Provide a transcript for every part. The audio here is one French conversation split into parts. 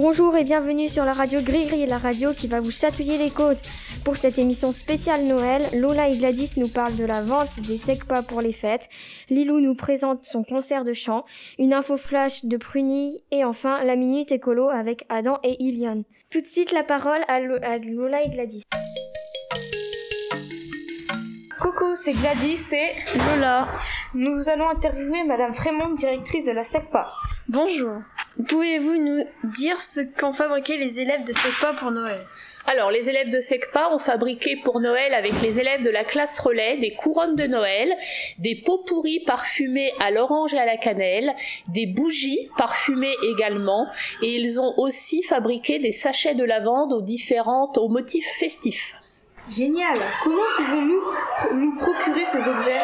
Bonjour et bienvenue sur la radio Gris Gris, la radio qui va vous chatouiller les côtes. Pour cette émission spéciale Noël, Lola et Gladys nous parlent de la vente des secpas pour les fêtes. Lilou nous présente son concert de chant, une info flash de Pruny et enfin la minute écolo avec Adam et Ilion. Tout de suite la parole à, à Lola et Gladys. Coucou, c'est Gladys et Lola. Nous allons interviewer Madame Frémont, directrice de la SECPA. Bonjour. Pouvez-vous nous dire ce qu'ont fabriqué les élèves de SECPA pour Noël? Alors, les élèves de SECPA ont fabriqué pour Noël avec les élèves de la classe relais des couronnes de Noël, des pots pourris parfumés à l'orange et à la cannelle, des bougies parfumées également, et ils ont aussi fabriqué des sachets de lavande aux différentes, aux motifs festifs. Génial! Comment pouvons-nous nous procurer ces objets?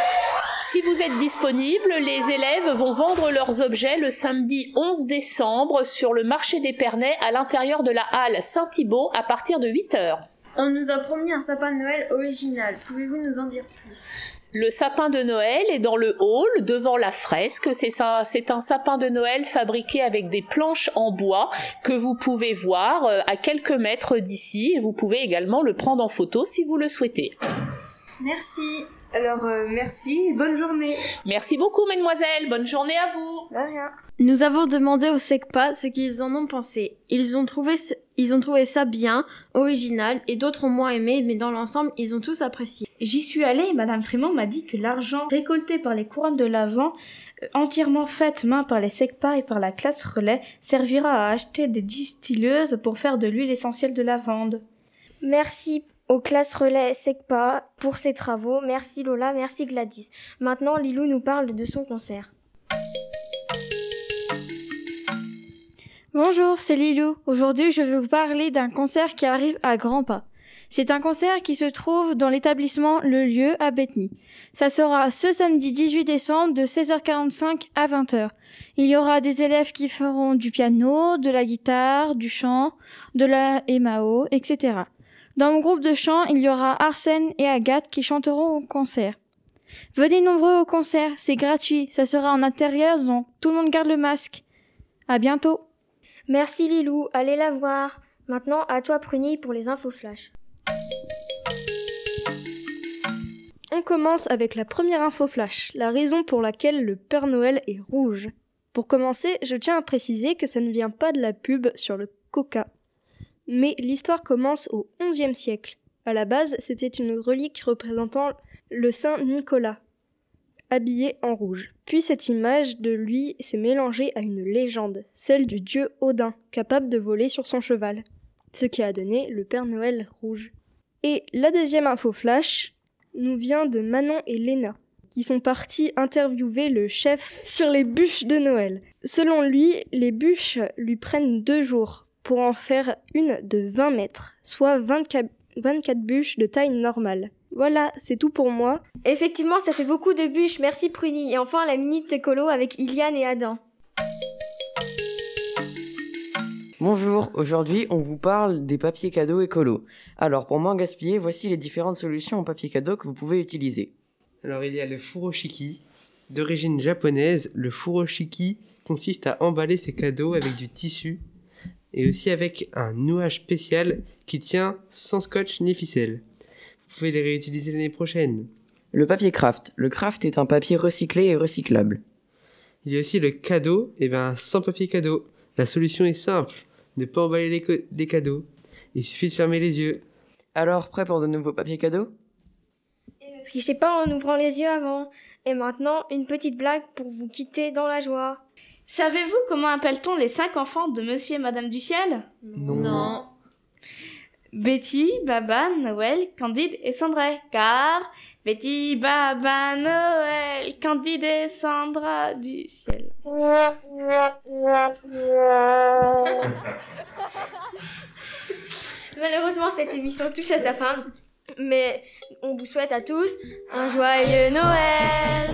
Si vous êtes disponible, les élèves vont vendre leurs objets le samedi 11 décembre sur le marché des Pernets à l'intérieur de la halle Saint-Thibault à partir de 8 heures. On nous a promis un sapin de Noël original. Pouvez-vous nous en dire plus? Le sapin de Noël est dans le hall, devant la fresque. C'est un sapin de Noël fabriqué avec des planches en bois que vous pouvez voir euh, à quelques mètres d'ici. Vous pouvez également le prendre en photo si vous le souhaitez. Merci. Alors, euh, merci bonne journée. Merci beaucoup, mademoiselle. Bonne journée à vous. De rien. Nous avons demandé au SECPA ce qu'ils en ont pensé. Ils ont trouvé, ils ont trouvé ça bien, original, et d'autres ont moins aimé, mais dans l'ensemble, ils ont tous apprécié. J'y suis allée et Madame Frémont m'a dit que l'argent récolté par les couronnes de l'Avent, euh, entièrement faites main par les SECPA et par la classe relais, servira à acheter des distilleuses pour faire de l'huile essentielle de lavande. Merci aux classes relais SECPA pour ses travaux. Merci Lola, merci Gladys. Maintenant, Lilou nous parle de son concert. Bonjour, c'est Lilou. Aujourd'hui, je vais vous parler d'un concert qui arrive à grands pas. C'est un concert qui se trouve dans l'établissement Le Lieu à Bethany. Ça sera ce samedi 18 décembre de 16h45 à 20h. Il y aura des élèves qui feront du piano, de la guitare, du chant, de la MAO, etc. Dans mon groupe de chant, il y aura Arsène et Agathe qui chanteront au concert. Venez nombreux au concert, c'est gratuit, ça sera en intérieur donc tout le monde garde le masque. À bientôt. Merci Lilou, allez la voir. Maintenant, à toi Pruny pour les infos flash. On commence avec la première info flash, la raison pour laquelle le Père Noël est rouge. Pour commencer, je tiens à préciser que ça ne vient pas de la pub sur le coca. Mais l'histoire commence au XIe siècle. À la base, c'était une relique représentant le Saint Nicolas, habillé en rouge. Puis cette image de lui s'est mélangée à une légende, celle du dieu Odin, capable de voler sur son cheval, ce qui a donné le Père Noël rouge. Et la deuxième info flash nous vient de Manon et Léna, qui sont partis interviewer le chef sur les bûches de Noël. Selon lui, les bûches lui prennent deux jours pour en faire une de 20 mètres, soit 24, 24 bûches de taille normale. Voilà, c'est tout pour moi. Effectivement, ça fait beaucoup de bûches. Merci Pruny. Et enfin, la minute écolo avec Iliane et Adam. Bonjour, aujourd'hui on vous parle des papiers cadeaux écolos. Alors pour moins gaspiller, voici les différentes solutions en papier cadeau que vous pouvez utiliser. Alors il y a le furoshiki. D'origine japonaise, le furoshiki consiste à emballer ses cadeaux avec du tissu et aussi avec un nouage spécial qui tient sans scotch ni ficelle. Vous pouvez les réutiliser l'année prochaine. Le papier craft. Le craft est un papier recyclé et recyclable. Il y a aussi le cadeau, et bien sans papier cadeau. La solution est simple, ne pas emballer les, cadeaux. Il suffit de fermer les yeux. Alors, prêt pour de nouveaux papiers cadeaux? Et ne trichez pas en ouvrant les yeux avant. Et maintenant, une petite blague pour vous quitter dans la joie. Savez-vous comment appelle-t-on les cinq enfants de Monsieur et Madame du Ciel? Non. non. Betty, Baba, Noël, Candide et Sandra. Car Betty, Baba, Noël, Candide et Sandra du ciel. Malheureusement, cette émission touche à sa fin. Mais on vous souhaite à tous un joyeux Noël